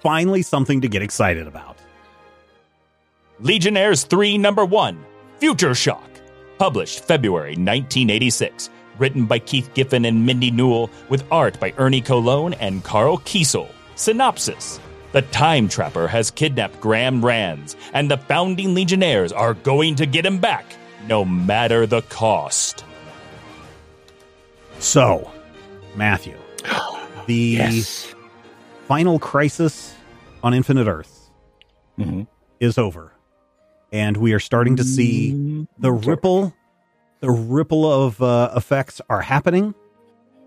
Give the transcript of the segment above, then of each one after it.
finally something to get excited about. Legionnaires 3 Number 1 Future Shock. Published February 1986. Written by Keith Giffen and Mindy Newell, with art by Ernie Colón and Karl Kesel. Synopsis The Time Trapper has kidnapped Graym Ranzz, and the founding Legionnaires are going to get him back, no matter the cost. So, Matthew, the Yes. Final crisis on Infinite Earth Mhm. is over. And we are starting to see the ripple, the ripple of uh, effects are happening.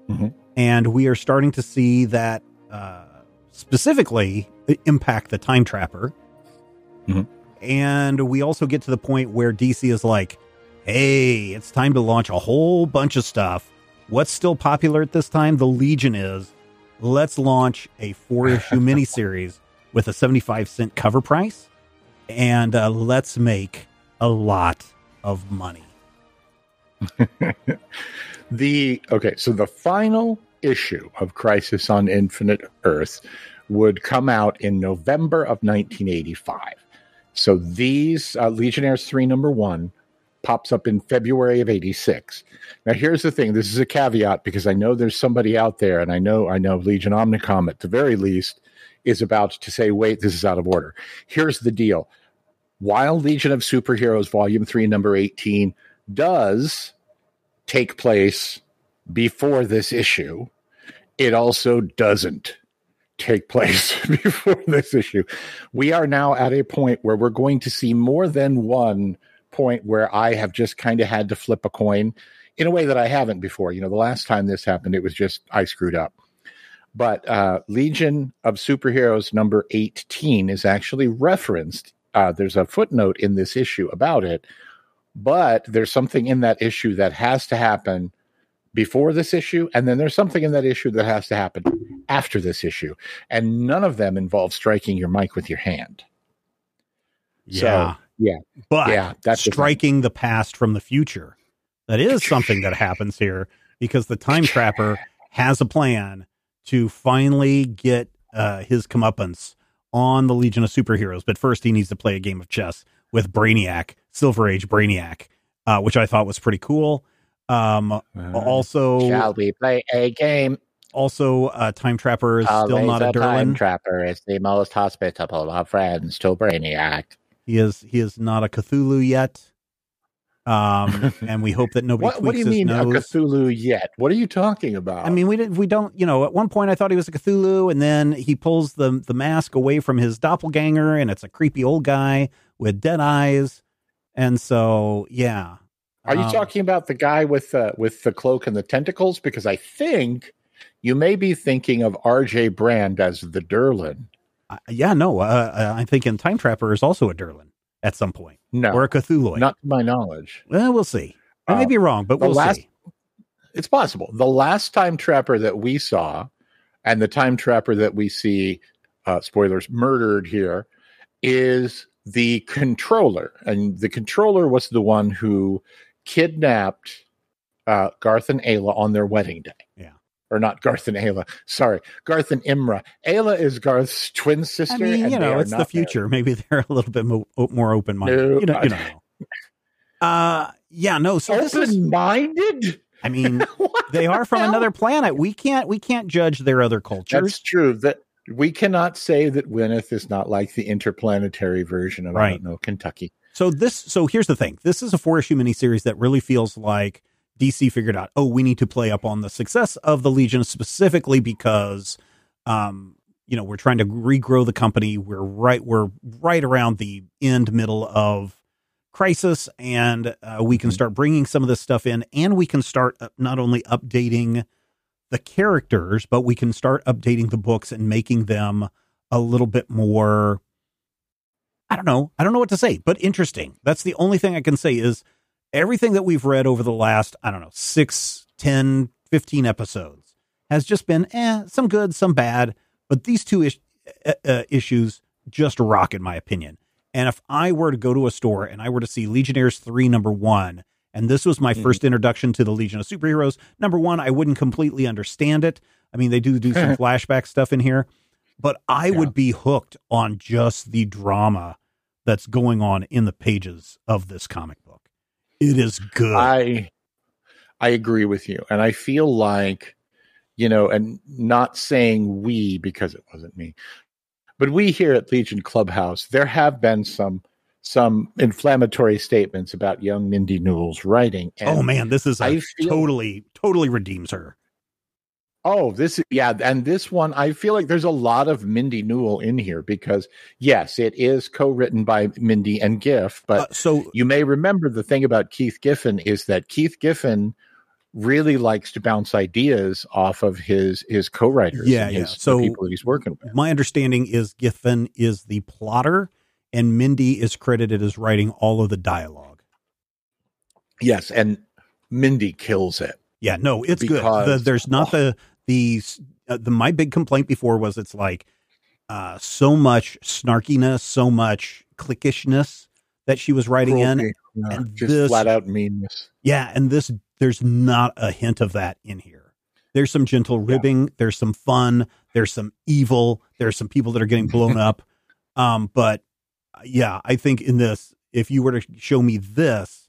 Mhm. And we are starting to see that uh, specifically impact the time trapper. Mhm. And we also get to the point where DC is like, hey, it's time to launch a whole bunch of stuff. What's still popular at this time? The Legion is. Let's launch a four issue miniseries with a 75 cent cover price and uh, let's make a lot of money. the okay, so the final issue of Crisis on Infinite Earth would come out in November of 1985. So these uh, Legionnaires 3 number 1 pops up in February of 86. Now here's the thing, this is a caveat because I know there's somebody out there and I know I know Legion Omnicon at the very least is about to say wait, this is out of order. Here's the deal. While Legion of Superheroes volume 3 number 18 does take place before this issue, it also doesn't take place before this issue. We are now at a point where we're going to see more than one point where I have just kind of had to flip a coin in a way that I haven't before. You know, the last time this happened, it was just I screwed up. But uh, Legion of Superheroes number 18 is actually referenced. Uh, there's a footnote in this issue about it, but there's something in that issue that has to happen before this issue, and then there's something in that issue that has to happen after this issue, and none of them involve striking your mic with your hand. Yeah. So, yeah, but yeah, that's striking the past from the future. That is something that happens here because the time trapper has a plan to finally get uh, his comeuppance on the Legion of Superheroes. But first, he needs to play a game of chess with Brainiac, Silver Age Brainiac, uh, which I thought was pretty cool. Um, also, Shall we play a game? also, uh, Time Trapper is still not a time trapper is the most hospitable of friends to Brainiac. He is he is not a Cthulhu yet. Um, and we hope that nobody What, what do you mean a. Cthulhu yet? What are you talking about? I mean, we didn't. We don't. You know, at one point I thought he was a Cthulhu, and then he pulls the the mask away from his doppelganger, and it's a creepy old guy with dead eyes. And so, yeah. Are you Um, talking about the guy with the with the cloak and the tentacles? Because I think you may be thinking of R.J. Brande as the Durlan. Uh, yeah, no. Uh, I'm thinking Time Trapper is also a Durlan at some point, No, or a Cthulhu. not to my knowledge. Well, we'll see. I may Uh, be wrong, but we'll last- see. It's possible. The last time trapper that we saw, and the time trapper that we see, uh, spoilers, murdered here, is the controller, and the controller was the one who kidnapped uh, Garth and Ayla on their wedding day. Yeah. Or not Garth and Ayla. Sorry, Garth and Imra. Ayla is Garth's twin sister. I mean, you know, it's the future. Maybe they're a little bit mo- more open minded. No, you, know, you I- know. Uh, yeah, no. So this is. Open-minded. I mean, they are from another planet. We can't. We can't judge their other cultures. That's true. That we cannot say that Winath is not like the interplanetary version of I don't know Kentucky. So this, so here's the thing. This is a four issue miniseries that really feels like DC figured out. Oh, we need to play up on the success of the Legion specifically because, um, you know, we're trying to regrow the company. We're right, we're right around the end middle of crisis, and uh, we can Mhm. start bringing some of this stuff in, and we can start uh, not only updating the characters, but we can start updating the books and making them a little bit more. I don't know. I don't know what to say, but interesting. That's the only thing I can say is everything that we've read over the last, I don't know, six, 10, 15 episodes has just been eh, some good, some bad. But these two is, uh, uh, issues just rock, in my opinion. And if I were to go to a store and I were to see Legionnaires 3, number one, and this was my mm-hmm. first introduction to the Legion of Superheroes, number one, I wouldn't completely understand it. I mean, they do do some flashback stuff in here, but I yeah. would be hooked on just the drama that's going on in the pages of this comic. It is good. I I agree with you. And I feel like, you know, and not saying we because it wasn't me, but we here at Legion Clubhouse, there have been some some inflammatory statements about young Mindy Newell's writing. oh man, this is a feel, totally totally redeems her. Oh, this is yeah, and this one I feel like there's a lot of Mindy Newell in here because yes, it is co-written by Mindy and Giff, but uh, so you may remember the thing about Keith Giffen is that Keith Giffen really likes to bounce ideas off of his his co-writers. Yeah, yeah. His, so people he's working with. My understanding is Giffen is the plotter, and Mindy is credited as writing all of the dialogue. Yes, and Mindy kills it. Yeah, no, it's because, good. The, there's not oh. the the uh, the my big complaint before was it's like uh so much snarkiness, so much clickishness that she was writing Cruelty. in, yeah, and just this, flat out meanness. Yeah, and this there's not a hint of that in here. There's some gentle ribbing, yeah. there's some fun, there's some evil, there's some people that are getting blown up. Um, but uh, yeah, I think in this, if you were to show me this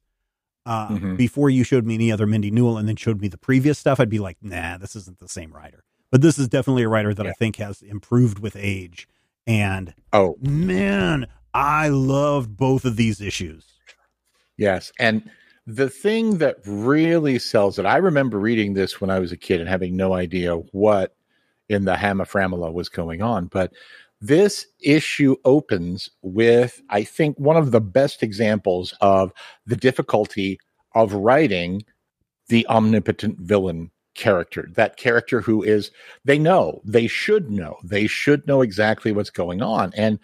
uh, mm-hmm. before you showed me any other Mindy Newell and then showed me the previous stuff, I'd be like, nah, this isn't the same writer. But this is definitely a writer that yeah. I think has improved with age. And oh man, I loved both of these issues. Yes, and the thing that really sells it, I remember reading this when I was a kid and having no idea what in the Hammer was going on. But this issue opens with, I think, one of the best examples of the difficulty of writing the omnipotent villain character. That character who is, they know, they should know, they should know exactly what's going on. And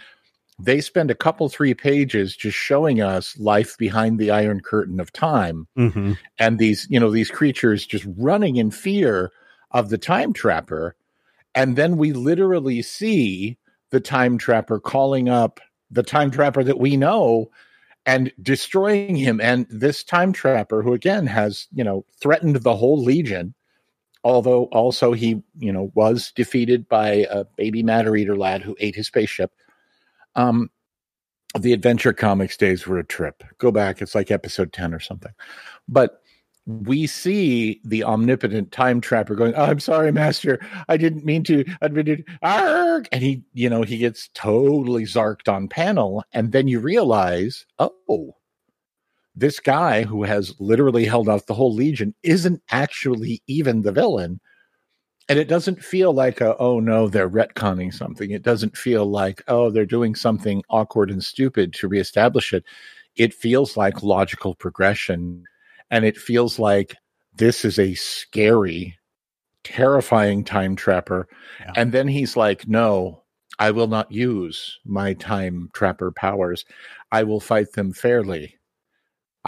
they spend a couple three pages just showing us life behind the iron curtain of time mm-hmm. and these you know these creatures just running in fear of the time trapper and then we literally see the time trapper calling up the time trapper that we know and destroying him and this time trapper who again has you know threatened the whole legion although also he you know was defeated by a baby matter eater lad who ate his spaceship um, the Adventure Comics days were a trip. Go back; it's like episode ten or something. But we see the omnipotent time trapper going, oh, "I'm sorry, Master. I didn't mean to." Arg! And he, you know, he gets totally zarked on panel, and then you realize, oh, this guy who has literally held off the whole legion isn't actually even the villain and it doesn't feel like a, oh no they're retconning something it doesn't feel like oh they're doing something awkward and stupid to reestablish it it feels like logical progression and it feels like this is a scary terrifying time trapper yeah. and then he's like no i will not use my time trapper powers i will fight them fairly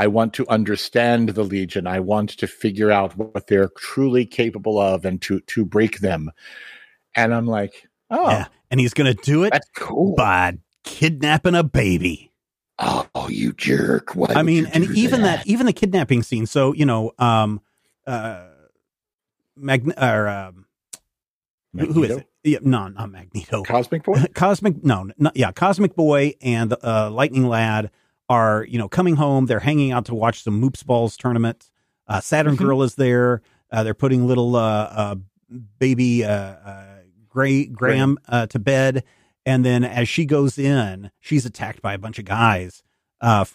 I want to understand the Legion. I want to figure out what they're truly capable of and to to break them. And I'm like, oh, yeah. and he's going to do it that's cool. by kidnapping a baby. Oh, you jerk! Why I mean, and even that? that? even the kidnapping scene. So you know, um, uh, Magn or um, who is it? Yeah, no, not Magneto. Cosmic Boy. Cosmic, no, not, yeah, Cosmic Boy and uh, Lightning Lad are you know coming home. They're hanging out to watch some Moops Balls tournament. Uh, Saturn mm-hmm. Girl is there. Uh, they're putting little uh, uh baby uh, uh, Gray Graym to bed, and then as she goes in, she's attacked by a bunch of guys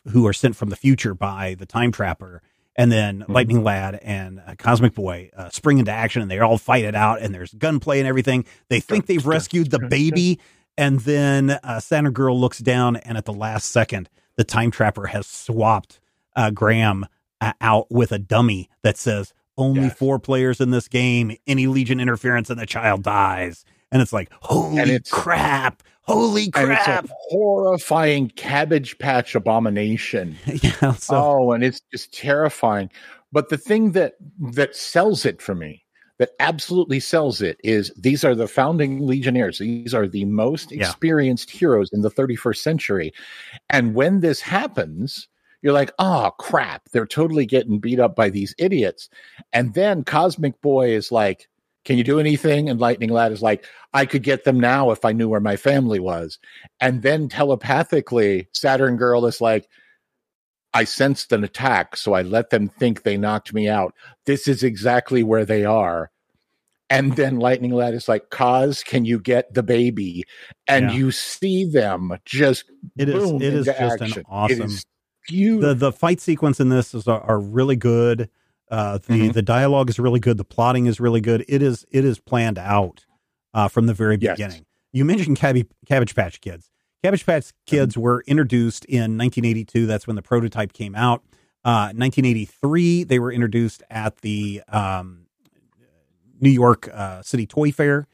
who are sent from the future by the Time Trapper. And then mm-hmm. Lightning Lad and Cosmic Boy spring into action, and they all fight it out. And there's gunplay and everything. They think they've rescued the baby, and then uh, Saturn Girl looks down, and at the last second, the time trapper has swapped uh, Graym uh, out with a dummy that says only yes. four players in this game. Any Legion interference and the child dies. And it's like holy And it's- crap, holy And it's crap. a horrifying cabbage patch abomination. yeah, so oh, and it's just terrifying. But the thing that that sells it for me, that absolutely sells it, is these are the founding legionnaires. These are the most Yeah. experienced heroes in the 31st century. And when this happens, you're like, oh crap, they're totally getting beat up by these idiots. And then Cosmic Boy is like, can you do anything? And Lightning Lad is like, I could get them now if I knew where my family was. And then telepathically, Saturn Girl is like, I sensed an attack, so I let them think they knocked me out. This is exactly where they are. And then Lightning Lad is like, Cause, can you get the baby? And Yeah. you see them just it is boom it is just action. an awesome It is beautiful. the the fight sequence in this is are, are really good. Uh, the Mhm. the dialogue is really good. The plotting is really good. It is it is planned out uh, from the very Yes. beginning. You mentioned Cabbage, Cabbage Patch Kids. Cabbage Patch Kids were introduced in 1982. That's when the prototype came out. Uh, 1983, they were introduced at the um, New York uh, City Toy Fair.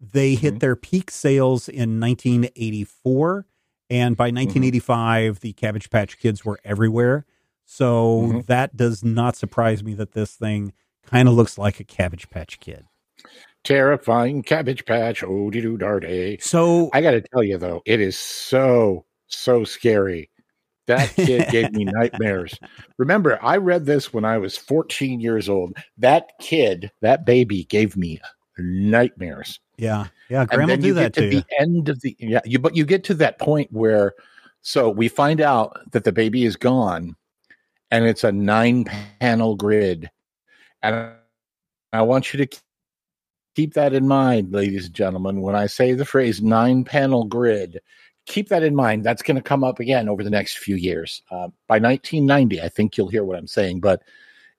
They hit Mhm. their peak sales in 1984, and by 1985, the Cabbage Patch Kids were everywhere. So Mhm. that does not surprise me that this thing kind of looks like a Cabbage Patch Kid. terrifying cabbage patch. Oh, dee doo darday. So I got to tell you though, it is so so scary. That kid gave me nightmares. Remember, I read this when I was 14 years old. That kid, that baby, gave me nightmares. yeah, yeah, and Graym will then do you that get to the end of the yeah. You but you get to that point where so we find out that the baby is gone, and it's a nine panel grid, and I want you to keep that in mind, ladies and gentlemen. When I say the phrase nine panel grid, keep that in mind. That's going to come up again over the next few years. Uh, by 1990, I think you'll hear what I'm saying, but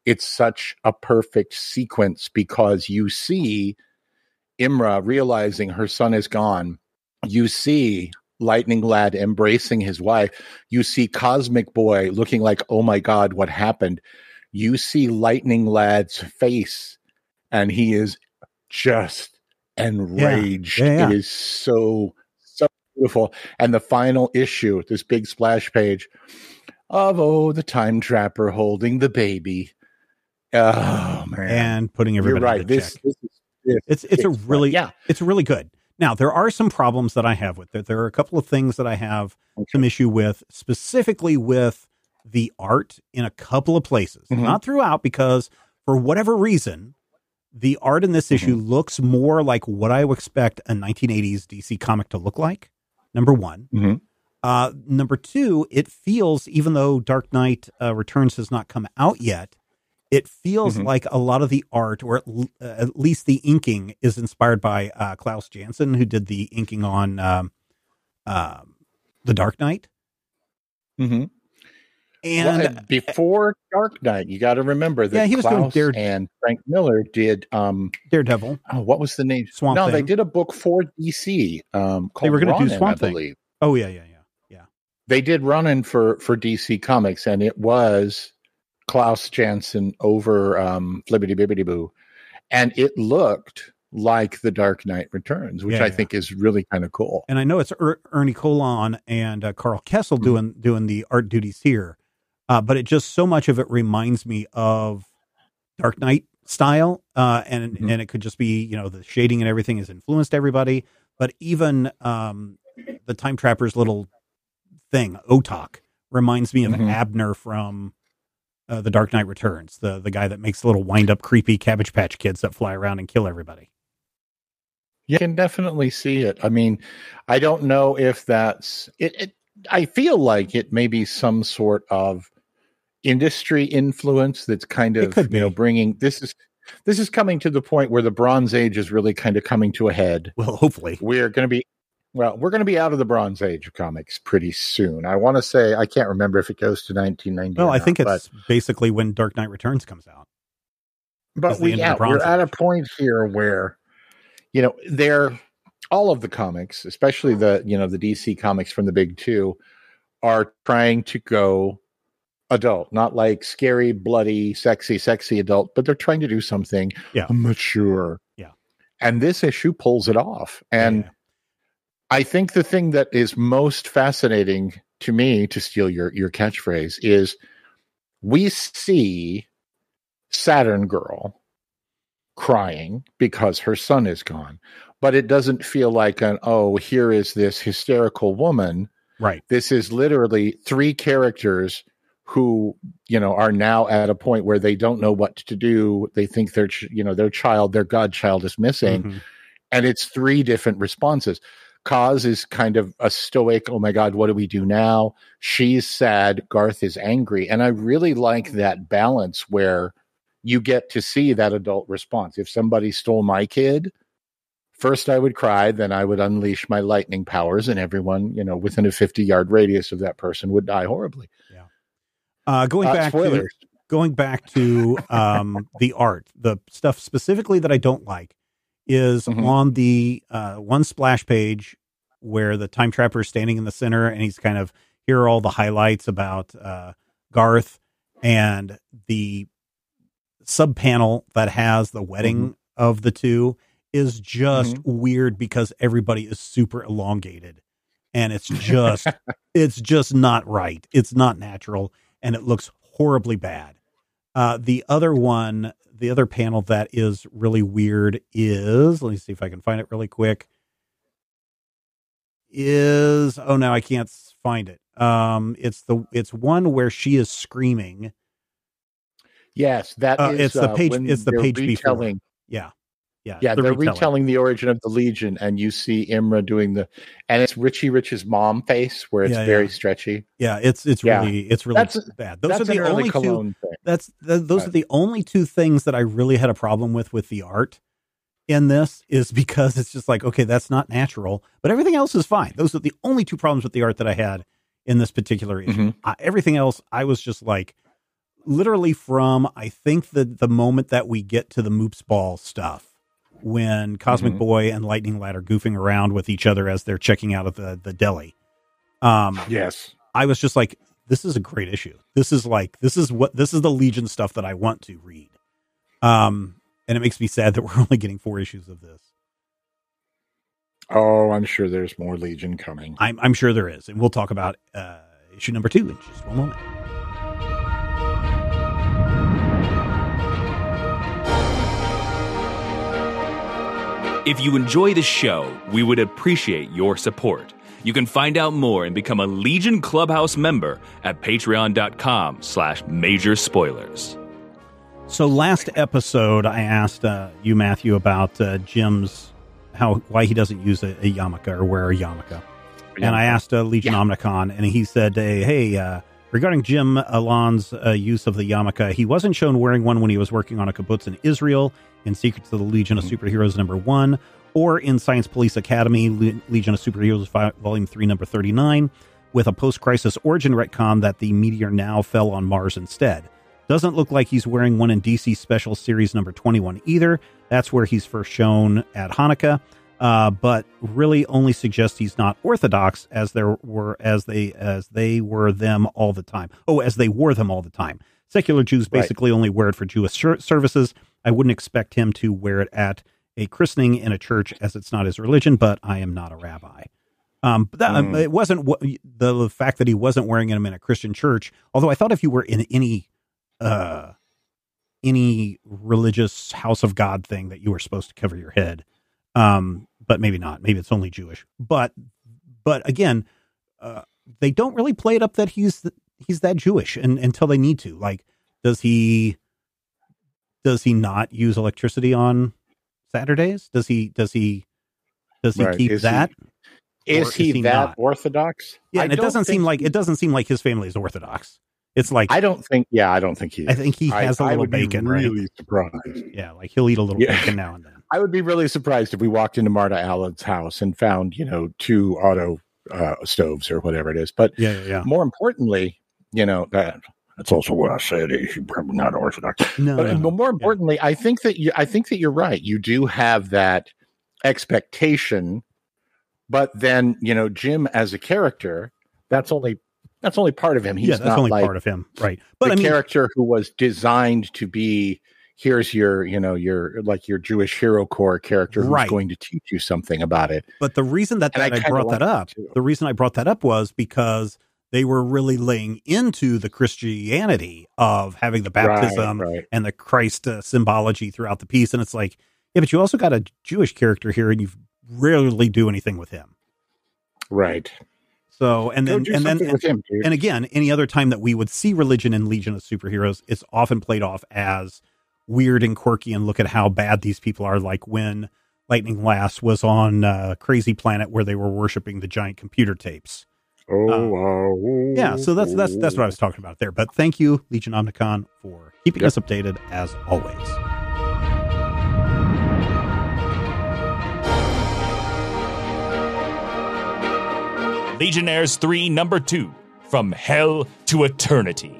it's such a perfect sequence because you see Imra realizing her son is gone. You see Lightning Lad embracing his wife. You see Cosmic Boy looking like, oh my God, what happened? You see Lightning Lad's face, and he is just enraged. Yeah, yeah. It is so, so beautiful. And the final issue, this big splash page of, oh, the time trapper holding the baby. Oh, man. and putting You're right. This, check. this is this It's it's a really yeah. it's really good. Now there are some problems that I have with it. There are a couple of things that I have some issue with, specifically with the art in a couple of places, Mhm. not throughout, because for whatever reason, the art in this issue Mm-hmm. looks more like what I would expect a 1980s DC comic to look like. Number one. Mhm. Uh, number two, it feels, even though Dark Knight uh, Returns has not come out yet, it feels Mhm. like a lot of the art, or at, l- uh, at least the inking, is inspired by uh, Klaus Janson, who did the inking on um, um, The Dark Knight. Mhm. And Well, before Dark Knight, you got to remember that Yeah, he was doing Klaus Dare- and Frank Miller did. Um, Daredevil, oh, what was the name? Swamp no, Thing. they did a book for DC. Um, called They were gonna do Swamp I Thing. believe. Oh yeah, yeah, yeah, yeah. They did Ronin for for DC Comics, and it was Klaus Janson over um, Flibbity Bibbity Boo, and it looked like The Dark Knight Returns, which Yeah, I yeah. think is really kind of cool. And I know it's er- Ernie Colón and uh, Karl Kesel Mhm. doing doing the art duties here, uh, but it just so much of it reminds me of Dark Knight style, uh, and Mhm. and it could just be you know the shading and everything has influenced everybody, but even um, the Time Trapper's little thing Otak reminds me of Mhm. Abner from. Uh, the Dark Knight Returns, the the guy that makes little wind up creepy Cabbage Patch kids that fly around and kill everybody. You can definitely see it. I mean, I don't know if that's it, it. I feel like it may be some sort of industry influence that's kind of you know bringing this is this is coming to the point where the Bronze Age is really kind of coming to a head. Well, hopefully, We're going to be well, we're going to be out of the Bronze Age of comics pretty soon. I want to say I can't remember if it goes to 1990. well, I think but- it's basically when Dark Knight Returns comes out. but we end of the yeah, we're at a point here where you know they're all of the comics especially the you know the dc comics from the big two are trying to go adult not like scary bloody sexy sexy adult but they're trying to do something Yeah. mature Yeah. and this issue pulls it off. And Yeah. I think the thing that is most fascinating to me, to steal your your catchphrase, is we see Saturn Girl crying because her son is gone, but it doesn't feel like an oh, here is this hysterical woman. right. This is literally three characters who you know are now at a point where they don't know what to do. They think their ch- you know their child, their godchild, is missing Mhm. and it's three different responses. Kaz is kind of a stoic, oh my God, what do we do now? She's sad. Garth is angry. And I really like that balance where you get to see that adult response. If somebody stole my kid, first I would cry, then I would unleash my lightning powers, and everyone, you know, within a 50 yard radius of that person would die horribly. Yeah. Uh, going Uh, back to going back to um, the art, the stuff specifically that I don't like is Mhm. on the uh, one splash page where the time trapper is standing in the center and he's kind of here are all the highlights about uh, Garth and the sub panel that has the wedding of the two is just weird because everybody is super elongated and it's just it's just not right. It's not natural and it looks horribly bad. Uh, the other one, the other panel that is really weird is let me see if I can find it really quick. Is oh no, I can't find it. Um, it's the it's one where she is screaming. Yes, that Uh, it's the page- when it's the page before. retelling. Yeah, yeah, Yeah, the they're retelling. retelling the origin of the Legion, and you see Imra doing the, and it's Richie Rich's mom face where it's Yeah, very yeah. stretchy. Yeah, it's it's Yeah. really it's really That's- bad. Those That's are the only two. Thing. That's th- those Right. are the only two things that I really had a problem with with the art in this is because it's just like okay, that's not natural, but everything else is fine. Those are the only two problems with the art that I had in this particular issue. Mhm. Uh, everything else, I was just like, literally from I think the the moment that we get to the Moops Ball stuff. When Cosmic Mhm. Boy and Lightning Lad are goofing around with each other as they're checking out of the, the deli, um, Yes. I was just like, this is a great issue. This is like, this is what, this is the Legion stuff that I want to read. Um, and it makes me sad that we're only getting four issues of this. Oh, I'm sure there's more Legion coming. I'm, I'm sure there is. And we'll talk about, uh, issue number two in just one moment. If you enjoy the show, we would appreciate your support. You can find out more and become a Legion Clubhouse member at patreon.com slash major spoilers. So last episode, I asked, uh, you, Matthew, about, uh, Jim's, how, why he doesn't use a, a yarmulke or wear a yarmulke. And I asked uh, Legion Yeah. Omnicon, and he said, hey, hey uh, regarding Gim Allon's uh, use of the yarmulke, he wasn't shown wearing one when he was working on a kibbutz in Israel in Secrets of the Legion of Superheroes number one, or in Science Police Academy, Le- Legion of Superheroes Fi- volume three, number 39, with a post crisis origin retcon that the meteor now fell on Mars instead. Doesn't look like he's wearing one in DC Special Series number 21 either. That's where he's first shown at Hanukkah uh, but really only suggests he's not orthodox as there were as they as they were them all the time. Oh, as they wore them all the time. Secular Jews Right. basically only wear it for Jewish ser- services. I wouldn't expect him to wear it at a christening in a church as it's not his religion. But I am not a rabbi. Um, but that, Mm. it wasn't the fact that he wasn't wearing them in a Christian church. Although I thought if you were in any uh, any religious house of God thing that you were supposed to cover your head. Um, but maybe not. Maybe it's only Jewish. But but again, uh, they don't really play it up that he's he's that Jewish and, until they need to. Like, does he does he not use electricity on Saturdays? Does he does he does he Right. keep Is he- that? Is he, is he that not? orthodox? yeah, I and it doesn't seem like it doesn't seem like his family is Orthodox. It's like I don't think. Yeah, I don't think he. Is. I think he has a I little would be bacon, right? really surprised. yeah, like he'll eat a little Yeah. bacon now and then. I would be really surprised if we walked into Marta Allon's house and found, you know, two auto uh, stoves or whatever it is. But Yeah, yeah, yeah. more importantly, you know, that that's also what I said. Eh, He's probably not orthodox. No, But, no, uh, but more importantly, I think that you, I think that you're right. You do have that expectation, but then you know, Jim as a character, that's only that's only part of him. He's yeah, that's not only like part of him, right? But the I mean, character who was designed to be here's your you know your like your Jewish hero core character who's Right. going to teach you something about it. But the reason that, And I I, brought that that up, the reason I brought that up was because they were really laying into the Christianity of having the baptism right, right. and the Christ uh, symbology throughout the piece. And it's like, yeah, but you also got a Jewish character here, and you rarely do anything with him. right. So, and then, and then, with him, and again, any other time that we would see religion in Legion of Superheroes, it's often played off as weird and quirky. And look at how bad these people are. Like when Lightning Lass was on uh, Crazy Planet, where they were worshiping the giant computer tapes. Oh, uh, wow. Yeah, so that's that's that's what I was talking about there. But thank you, Legion Omnicon, for keeping Yep. us updated as always. Legionnaires 3 Number 2 From Hell to Eternity.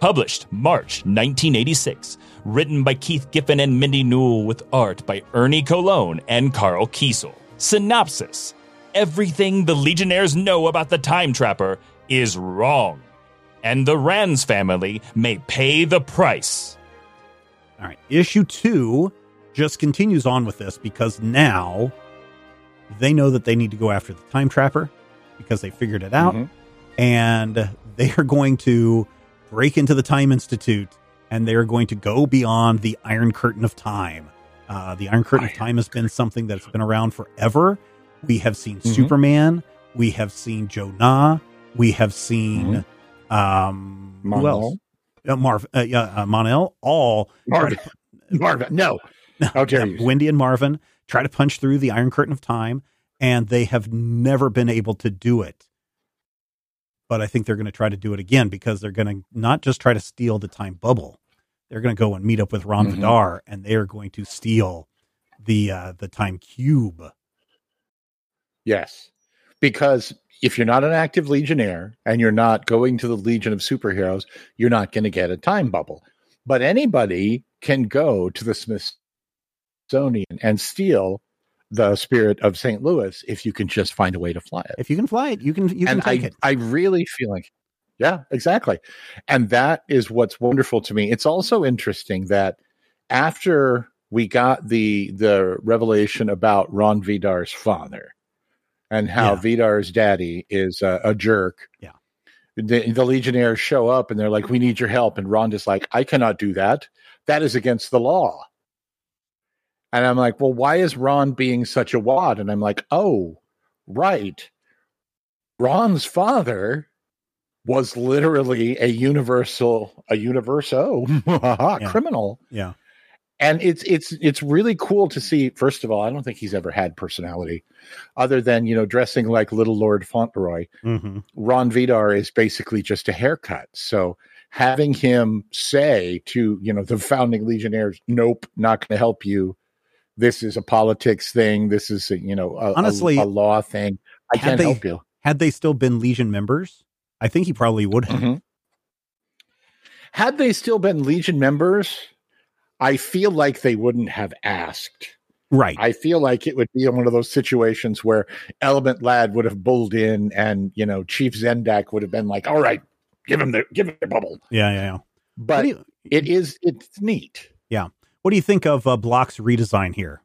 Published March 1986. Written by Keith Giffen and Mindy Newell with art by Ernie Colón and Karl Kesel. Synopsis Everything the Legionnaires know about the Time Trapper is wrong. And the Ranzz family may pay the price. All right, issue two just continues on with this because now they know that they need to go after the time trapper because they figured it out, Mhm. and they are going to break into the Time Institute and they are going to go beyond the Iron Curtain of Time. Uh, the Iron Curtain of Time has been something that's been around forever. We have seen Mhm. Superman, we have seen Jo Nah, we have seen um, who Mon-El? else? Uh, Marv, uh, yeah, uh, Mon-El, all Marvin. Marvin, no. How dare you? Wendy and Marvin try to punch through the Iron Curtain of Time, and they have never been able to do it. But I think they're going to try to do it again because they're going to not just try to steal the time bubble. They're going to go and meet up with Ron Mhm. Vidar, and they are going to steal the uh, the time cube. Yes. Because if you're not an active Legionnaire and you're not going to the Legion of Superheroes, you're not going to get a time bubble. But anybody can go to the Smithsonian and steal the spirit of St. Louis if you can just find a way to fly it. If you can fly it, you can you can take I, it. I really feel like, yeah, exactly. And that is what's wonderful to me. It's also interesting that after we got the the revelation about Rond Vidar's father and how Yeah. Vidar's daddy is a, a jerk. Yeah. The, the Legionnaires show up and they're like, "We need your help," and Ron is like, "I cannot do that. That is against the law." And I'm like, "Well, why is Ron being such a wad?" And I'm like, "Oh, right. Ron's father was literally a universal, a universo Yeah. criminal." Yeah, and it's it's it's really cool to see first of all i don't think he's ever had personality other than you know dressing like little lord fauntleroy. Hmm rond vidar is basically just a haircut. So having him say to you know the founding legionnaires nope not going to help you. This is a politics thing. This is a, you know a, Honestly, a, a law thing. I had can't they- help you. had they still been Legion members, I think he probably would have. Mhm. had they still been legion members i feel like they wouldn't have asked Right. I feel like it would be one of those situations where Element Lad would have bulled in, and you know Chief Zendak would have been like, "All right, give him the give him the bubble." yeah, yeah, yeah. But you, it is it's neat. Yeah. What do you think of uh, Blok's redesign here?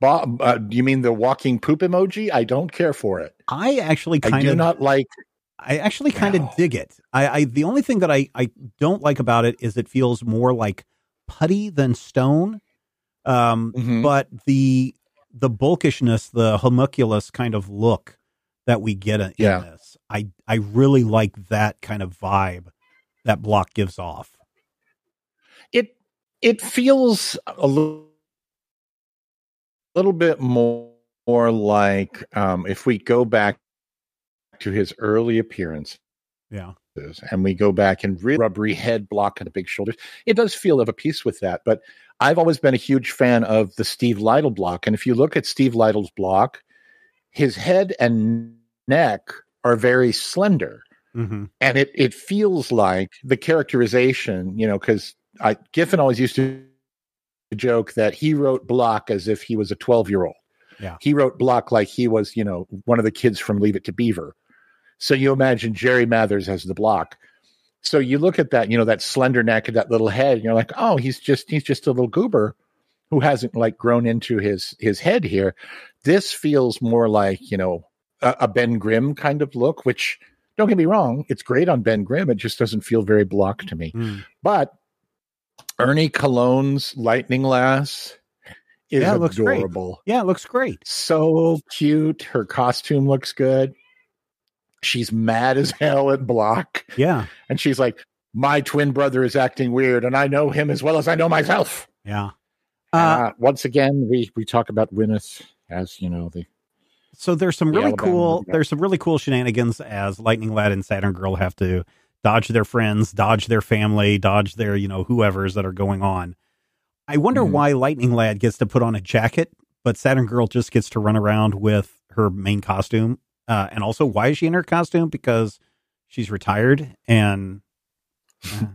Bob, uh, do you mean the walking poop emoji? I don't care for it. I actually kind of I do of not like. I actually kind of No. dig it. I, I the only thing that I I don't like about it is it feels more like putty than stone. Um, Mhm. but the the bulkishness, the homunculus kind of look that we get in, in Yeah. this, I I really like that kind of vibe that Blok gives off. It it feels a little, little bit more, more like um, if we go back to his early appearance Yeah, and we go back and really rubbery head Blok and the big shoulders. It does feel of a piece with that, but I've always been a huge fan of the Steve Lightle Blok. And if you look at Steve Lightle's Blok, his head and neck are very slender. hmm And it it feels like the characterization, you know, because I Giffen always used to joke that he wrote Blok as if he was a 12 year old. Yeah. He wrote Blok like he was, you know, one of the kids from Leave It to Beaver. So you imagine Jerry Mathers as the Blok. So you look at that, you know, that slender neck and that little head, and you're like, oh, he's just he's just a little goober who hasn't like grown into his his head here. This feels more like, you know, a, a Ben Grimm kind of look, which don't get me wrong, it's great on Ben Grimm. It just doesn't feel very Blok to me. Mm. But Ernie Colón's Lightning Lass is Yeah, it looks great. adorable. Yeah, it looks great. So cute. Her costume looks good. She's mad as hell at Blok. Yeah, And she's like, My twin brother is acting weird, and I know him as well as I know myself. yeah. Uh, Uh, once again, we, we talk about Winath as, you know, the so there's some the really Alabama cool there's some really cool shenanigans as Lightning Lad and Saturn Girl have to dodge their friends, dodge their family, dodge their you know whoever's that are going on. I wonder Mhm. why Lightning Lad gets to put on a jacket, but Saturn Girl just gets to run around with her main costume. Uh, and also, why is she in her costume? Because she's retired and. uh,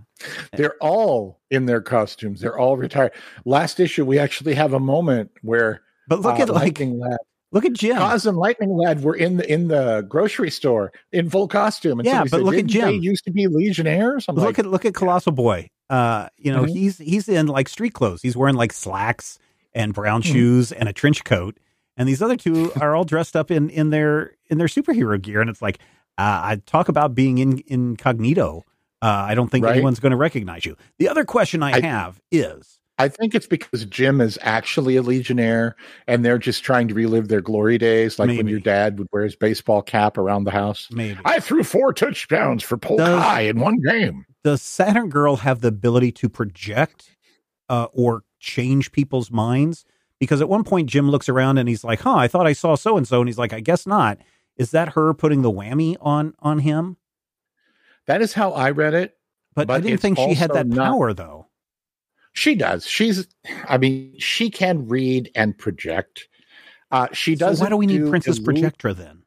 They're all in their costumes. They're all retired. Last issue, we actually have a moment where but look uh, at like Lightning Lad, look at Jim. Cos and Lightning Lad were in the in the grocery store in full costume. And Yeah, but said, look at "Didn't they Jim. used to be Legionnaires. I'm look like, at look at Colossal Boy. Uh, you know, Mhm. he's he's in like street clothes. He's wearing like slacks and brown Mhm. shoes and a trench coat. And these other two are all dressed up in in their in their superhero gear. And it's like, uh, I talk about being in incognito. Uh, I don't think Right. anyone's going to recognize you. The other question I, I- have is, I think it's because Jim is actually a Legionnaire, and they're just trying to relive their glory days, like when your dad would wear his baseball cap around the house. maybe I threw four touchdowns for Polk Does- High in one game. does Saturn Girl have the ability to project uh, or change people's minds? Because at one point, Jim looks around and he's like, "Huh, I thought I saw so and so," and he's like, "I guess not." Is that her putting the whammy on on him? That is how I read it. But, I didn't think she had that not- power, though. She does. She's, I mean, she can read and project. Uh, she So does. why do we need Princess Projectra then?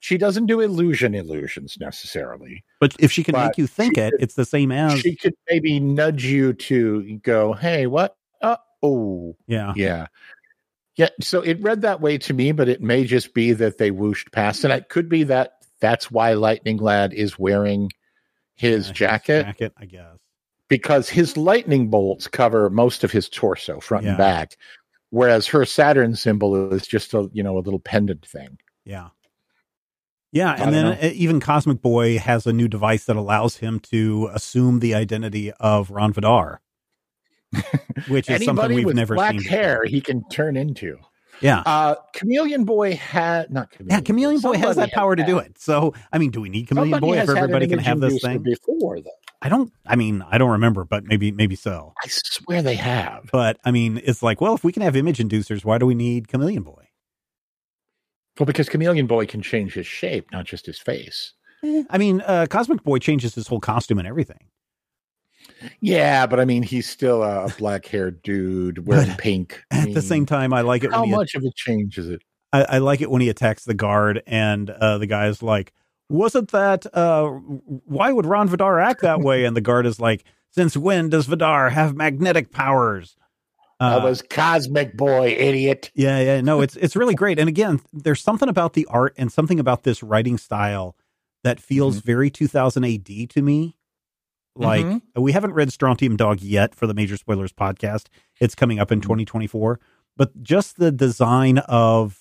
She doesn't do illusion illusions necessarily. But if she can But make you think it, could- it's the same as She could maybe nudge you to go, "Hey, what? Oh, yeah. yeah, yeah." So it read that way to me, but it may just be that they whooshed past, and it could be that that's why Lightning Lad is wearing his Yeah, jacket jacket, I guess. because his lightning bolts cover most of his torso, front Yeah. and back, whereas her Saturn symbol is just a you know a little pendant thing. Yeah. Yeah, and then uh, even Cosmic Boy has a new device that allows him to assume the identity of Rond Vidar, which is something we've never black seen. before. hair, he can turn into. Yeah. Uh, Chameleon Boy had not Chameleon. Yeah, Chameleon Boy has that power to do it. So, I mean, do we need Chameleon somebody Boy if everybody can have this thing? before though. I don't. I mean, I don't remember, but maybe, maybe so. I swear they have. But I mean, it's like, well, if we can have image inducers, why do we need Chameleon Boy? Well, because Chameleon Boy can change his shape, not just his face. Eh, I mean, uh, Cosmic Boy changes his whole costume and everything. Yeah, but I mean, he's still a black haired dude wearing But pink. I At mean, the same time, I like it how when he much of a change is it? I, I like it when he attacks the guard and uh, the guy's like, wasn't that, uh, why would Rond Vidar act that way? And the guard is like, since when does Vidar have magnetic powers? Uh, that was Cosmic Boy, idiot. yeah, yeah, no, it's, it's really great. And again, there's something about the art and something about this writing style that feels Mm-hmm. very 2000 AD to me. Like Mhm. we haven't read Strontium Dog yet for the Major Spoilers podcast. It's coming up in Mm-hmm. 2024. But just the design of,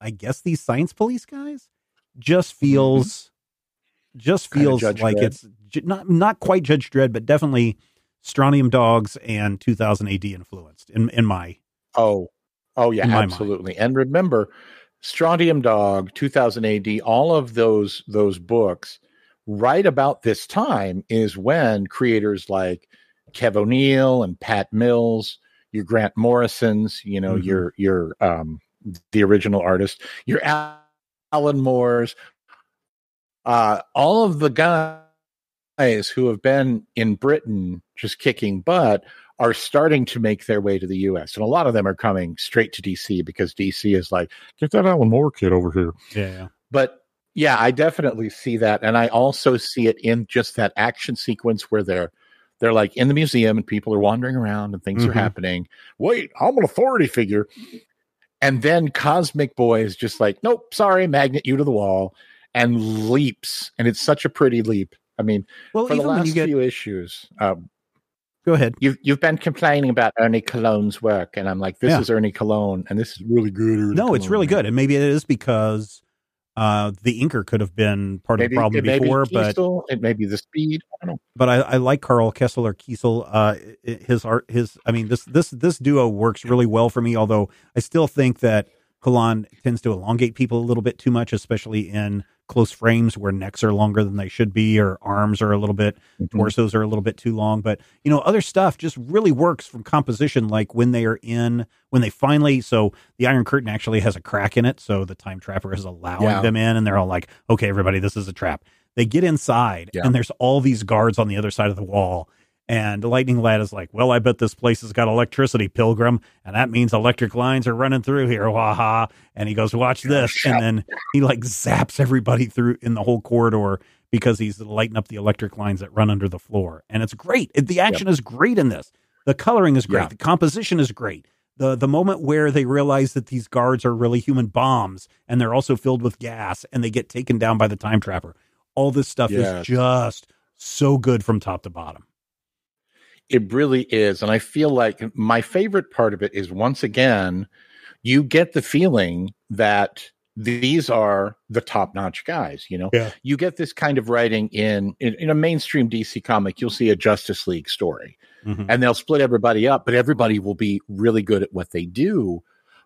I guess these science police guys just feels, just Mm-hmm. Kinda feels like Dredd. it's not not quite Judge Dredd, but definitely Strontium Dogs and 2000 AD influenced in in my Oh, oh yeah, my mind. absolutely. And remember, Strontium Dog, 2000 AD, all of those those books, right about this time is when creators like Kev O'Neill and Pat Mills, your Grant Morrisons, you know, Mhm. your your um the original artist, your Al- Alan Moores, uh, all of the guys who have been in Britain just kicking butt are starting to make their way to the US. And a lot of them are coming straight to DC because DC is like, get that Alan Moore kid over here. yeah. But yeah, I definitely see that. And I also see it in just that action sequence where they're they're like in the museum and people are wandering around and things are Mhm. happening. Wait, I'm an authority figure. And then Cosmic Boy is just like, nope, sorry, magnet you to the wall, and leaps. And it's such a pretty leap. I mean, Well, for the last get few issues, uh, go ahead. you've you've been complaining about Ernie Colón's work, and I'm like, this Yeah. is Ernie Colón, and this is really good. Ernie No, it's really Colón. good, and maybe it is because uh, the inker could have been part of the problem it may be before, but Kesel, it may be the speed. I don't know. but I, I like Karl Kessler Kesel. Uh, his art, his I mean this this this duo works really well for me. Although I still think that Colón tends to elongate people a little bit too much, especially in close frames where necks are longer than they should be, or arms are a little bit Mm-hmm. torsos are a little bit too long. But you know, other stuff just really works from composition. Like when they are in, when they finally, so the Iron Curtain actually has a crack in it, so the time trapper is allowing Yeah. them in, and they're all like, "Okay, everybody, this is a trap." They get inside, Yeah. and there's all these guards on the other side of the wall. And Lightning Lad is like, "Well, I bet this place has got electricity, Pilgrim, and that means electric lines are running through here." Waha! And he goes, "Watch this!" And then he like zaps everybody through in the whole corridor because he's lighting up the electric lines that run under the floor. And it's great. It- The action is great in this. The coloring is great. Yeah. The composition is great. The the moment where they realize that these guards are really human bombs and they're also filled with gas and they get taken down by the time trapper. All this stuff Yes. is just so good from top to bottom. It really is. And I feel like my favorite part of it is once again, you get the feeling that these are the top notch guys. You know, Yeah. you get this kind of writing in, in, in a mainstream DC comic, you'll see a Justice League story Mhm. and they'll split everybody up, but everybody will be really good at what they do.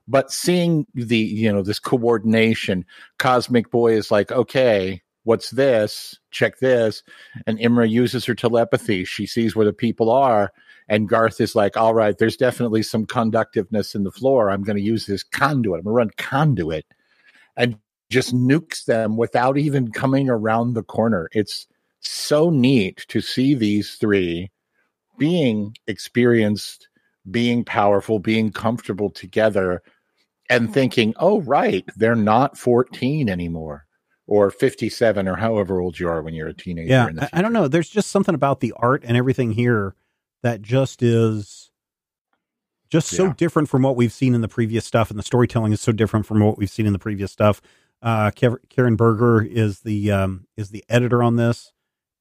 But seeing the, you know, this coordination, Cosmic Boy is like, okay, what's this? Check this. And Imra uses her telepathy. She sees where the people are. And Garth is like, all right, there's definitely some conductiveness in the floor. I'm going to use this conduit. I'm going to run conduit and just nukes them without even coming around the corner. It's so neat to see these three being experienced, being powerful, being comfortable together, and thinking, oh, right, they're not 14 anymore or 57 or however old you are when you're a teenager. Yeah, in the I, don't know. There's just something about the art and everything here that just is just so Yeah. different from what we've seen in the previous stuff, and the storytelling is so different from what we've seen in the previous stuff. Uh, Kev- Karen Berger is the um, is the editor on this,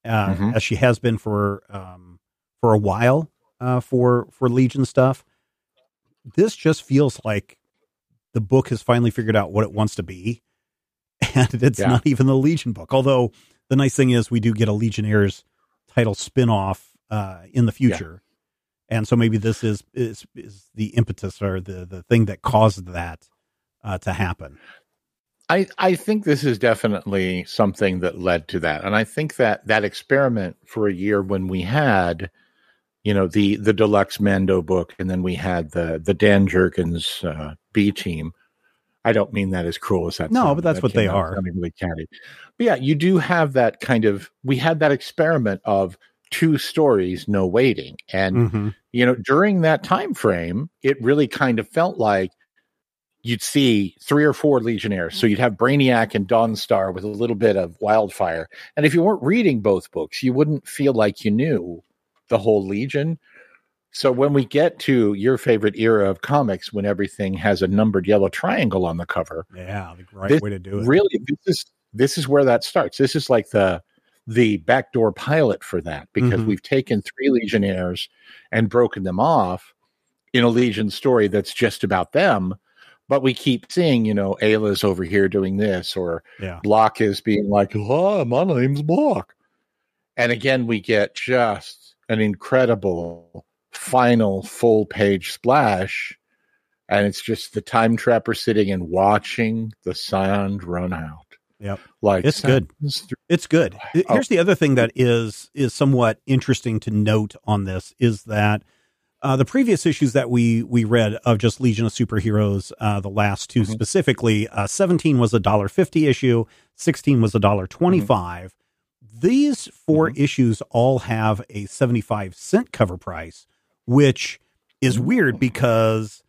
uh, Mhm. as she has been for um, for a while uh, for for Legion stuff. This just feels like the book has finally figured out what it wants to be, and it's Yeah. not even the Legion book. Although the nice thing is we do get a Legionnaires title spin-off uh, in the future. And so maybe this is, is is the impetus or the the thing that caused that uh, to happen. I, I think this is definitely something that led to that. And I think that that experiment for a year when we had, you know, the the deluxe Mando book and then we had the the Dan Jurgens uh, B team. I don't mean that as cruel as that. No, sounded. but that's That what they are. sounding Really catty. But yeah, you do have that kind of. We had that experiment of two stories, no waiting, and Mm-hmm. you know during that time frame it really kind of felt like you'd see three or four legionnaires so you'd have brainiac and dawnstar with a little bit of wildfire and if you weren't reading both books you wouldn't feel like you knew the whole legion so when we get to your favorite era of comics when everything has a numbered yellow triangle on the cover Yeah, the right This way to do it. really this is this is where that starts this is like the the backdoor pilot for that because Mhm. we've taken three legionnaires and broken them off in a legion story that's just about them but we keep seeing you know ayla's over here doing this or yeah, Blok is being like oh my name's Blok and again we get just an incredible final full page splash and it's just the time trapper sitting and watching the sound run out Yep. like It's good. it's good. Oh. Here's the other thing that is is somewhat interesting to note on this is that uh, the previous issues that we we read of just Legion of Superheroes, uh, the last 2 Mhm. specifically, uh, 17 was a dollar fifty issue, 16 was a dollar twenty five. These 4 issues all have a 75 cent cover price, which is weird because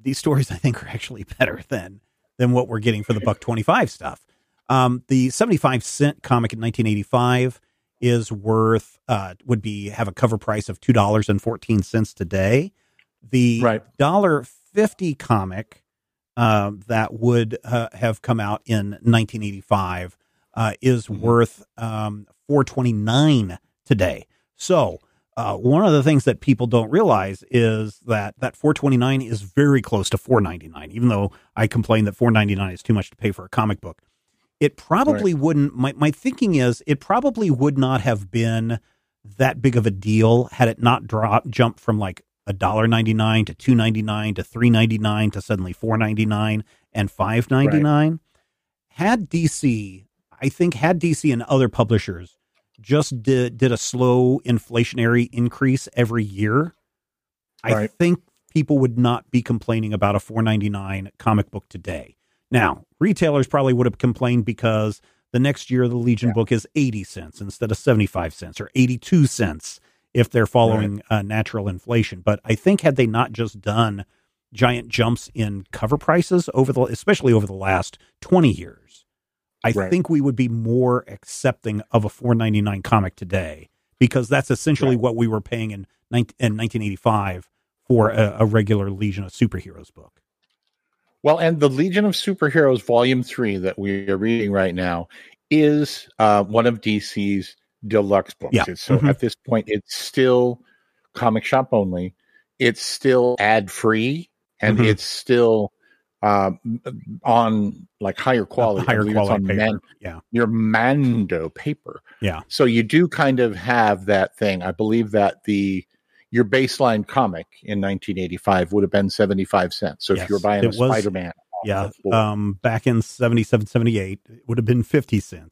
these stories I think are actually better than than what we're getting for the buck 25 stuff. Um, the 75 cent comic in 1985 is worth uh, would be have a cover price of two dollars and fourteen cents today. The Right. dollar fifty comic uh, that would uh, have come out in 1985 uh, is Mhm. worth um, 429 today. So, uh, one of the things that people don't realize is that that 429 is very close to 499 even though i complain that 499 is too much to pay for a comic book it probably right. wouldn't my, my thinking is it probably would not have been that big of a deal had it not dropped jumped from like a dollar ninety nine to two ninety nine to three ninety nine to suddenly four ninety nine and five ninety nine. Right. Had DC, I think, had DC and other publishers just did did a slow inflationary increase every year, right. I think people would not be complaining about a four ninety nine comic book today. Now, retailers probably would have complained because the next year the Legion yeah. book is 80 cents instead of 75 cents or 82 cents if they're following right. uh, natural inflation. But I think had they not just done giant jumps in cover prices over the, especially over the last 20 years, I right. think we would be more accepting of a 4.99 comic today because that's essentially right. what we were paying in, in 1985 for a, a regular Legion of Superheroes book. Well, and the Legion of Superheroes Volume 3 that we are reading right now is uh, one of DC's deluxe books. Yeah. So mm-hmm. at this point, it's still comic shop only. It's still ad free and mm-hmm. it's still uh, on like higher quality, higher quality paper. Man- yeah, your Mando paper. Yeah. So you do kind of have that thing. I believe that the your baseline comic in 1985 would have been 75 cents. So yes, if you were buying a Spider-Man, yeah, um, back in 77, 78, it would have been 50 cents.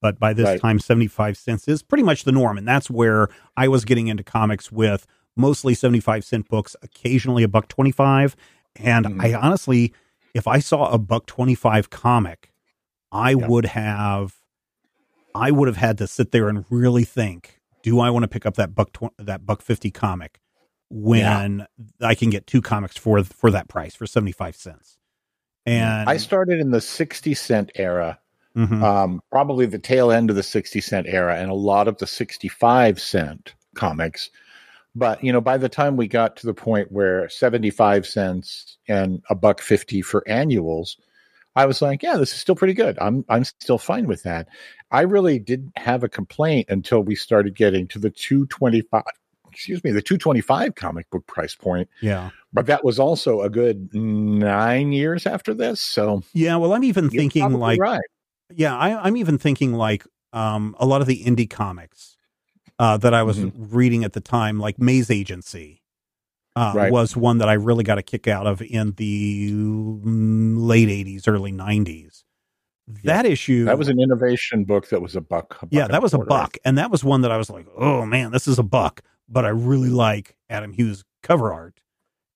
But by this right. time, 75 cents is pretty much the norm. And that's where I was getting into comics with mostly 75 cent books, occasionally a buck 25. And mm. I honestly, if I saw a buck 25 comic, I yeah. would have, I would have had to sit there and really think do I want to pick up that buck tw- that buck fifty comic when yeah. I can get two comics for for that price for seventy five cents? And I started in the sixty cent era, mm-hmm. um, probably the tail end of the sixty cent era, and a lot of the sixty five cent comics. But you know, by the time we got to the point where seventy five cents and a buck fifty for annuals, I was like, yeah, this is still pretty good. I'm I'm still fine with that. I really didn't have a complaint until we started getting to the 225 excuse me, the 225 comic book price point. Yeah. But that was also a good 9 years after this, so Yeah, well I'm even thinking like right. Yeah, I I'm even thinking like um a lot of the indie comics uh that I was mm-hmm. reading at the time like Maze Agency uh, right. was one that I really got a kick out of in the late 80s, early 90s. That yeah. issue. That was an innovation book that was a buck. A buck yeah, that was a buck. And that was one that I was like, oh man, this is a buck. But I really like Adam Hughes cover art.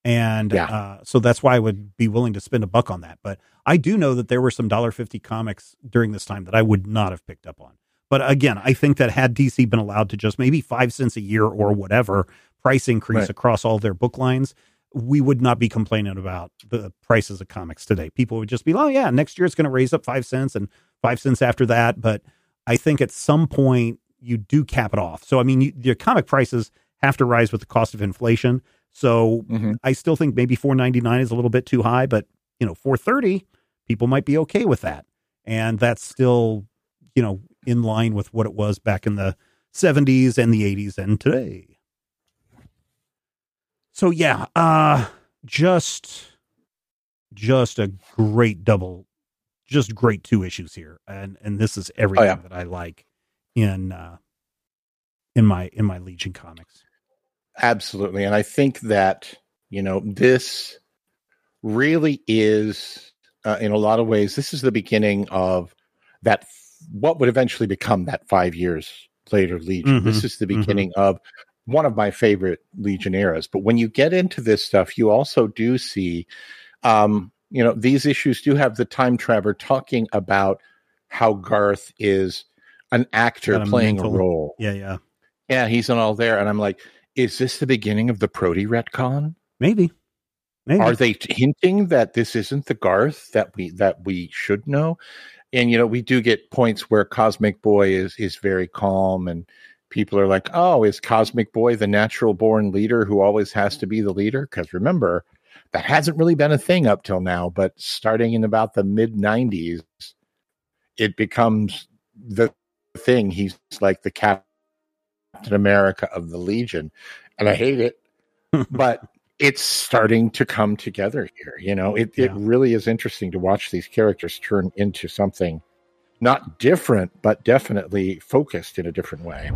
And yeah. uh, so that's why I would be willing to spend a buck on that. But I do know that there were some $1.50 comics during this time that I would not have picked up on. But again, I think that had DC been allowed to just maybe five cents a year or whatever price increase right. across all their book lines, we would not be complaining about the prices of comics today. People would just be, oh, yeah, next year it's going to raise up five cents and five cents after that. But I think at some point you do cap it off. So, I mean, you, your comic prices have to rise with the cost of inflation. So mm-hmm. I still think maybe 499 is a little bit too high, but you know, 430 people might be okay with that. And that's still, you know, in line with what it was back in the 70s and the 80s and today. So yeah, uh just just a great double just great two issues here. And and this is everything oh, yeah. that I like in uh in my in my Legion comics. Absolutely. And I think that, you know, this really is uh, in a lot of ways this is the beginning of that what would eventually become that 5 years later Legion. Mm-hmm. This is the mm-hmm. beginning mm-hmm. of one of my favorite Legionnaires. But when you get into this stuff, you also do see, um, you know, these issues do have the time traveler talking about how Garth is an actor a playing mental, a role. Yeah, yeah. Yeah, he's on all there. And I'm like, is this the beginning of the Proty retcon? Maybe. Maybe. Are they hinting that this isn't the Garth that we that we should know? And you know, we do get points where Cosmic Boy is is very calm and people are like, oh, is Cosmic Boy the natural born leader who always has to be the leader? Because remember, that hasn't really been a thing up till now, but starting in about the mid 90s, it becomes the thing. He's like the Captain America of the Legion, and I hate it, but it's starting to come together here. You know, it it really is interesting to watch these characters turn into something not different, but definitely focused in a different way.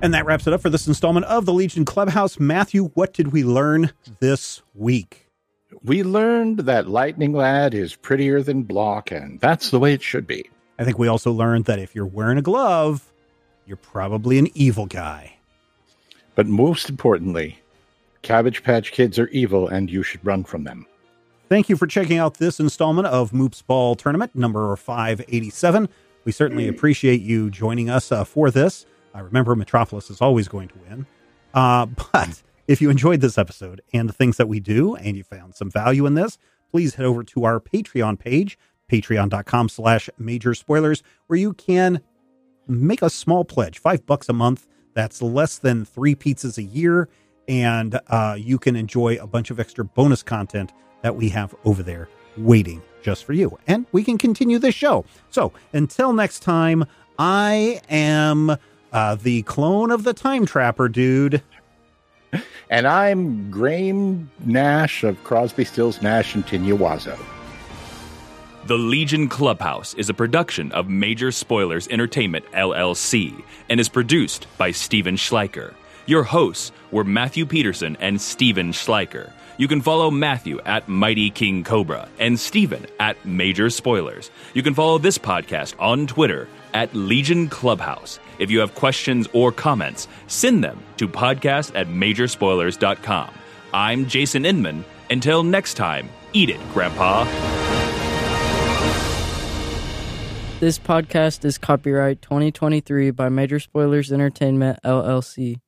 And that wraps it up for this installment of the Legion Clubhouse. Matthew, what did we learn this week? We learned that Lightning Lad is prettier than Blok, and that's the way it should be. I think we also learned that if you're wearing a glove, you're probably an evil guy. But most importantly, Cabbage Patch Kids are evil, and you should run from them. Thank you for checking out this installment of Moops Ball Tournament number 587. We certainly appreciate you joining us uh, for this. I remember, Metropolis is always going to win. Uh, but if you enjoyed this episode and the things that we do and you found some value in this, please head over to our Patreon page, patreon.com slash major spoilers, where you can make a small pledge, five bucks a month. That's less than three pizzas a year. And uh, you can enjoy a bunch of extra bonus content that we have over there waiting just for you. And we can continue this show. So until next time, I am uh, the clone of the time trapper dude. And I'm Graham Nash of Crosby, Stills, Nash, and Tinyawazo. The Legion Clubhouse is a production of Major Spoilers Entertainment, LLC, and is produced by Steven Schleicher. Your hosts were Matthew Peterson and Steven Schleicher. You can follow Matthew at Mighty King Cobra and Steven at Major Spoilers. You can follow this podcast on Twitter at Legion Clubhouse. If you have questions or comments, send them to podcast at majorspoilers.com. I'm Jason Inman. Until next time, eat it, Grandpa. This podcast is copyright 2023 by Major Spoilers Entertainment, LLC.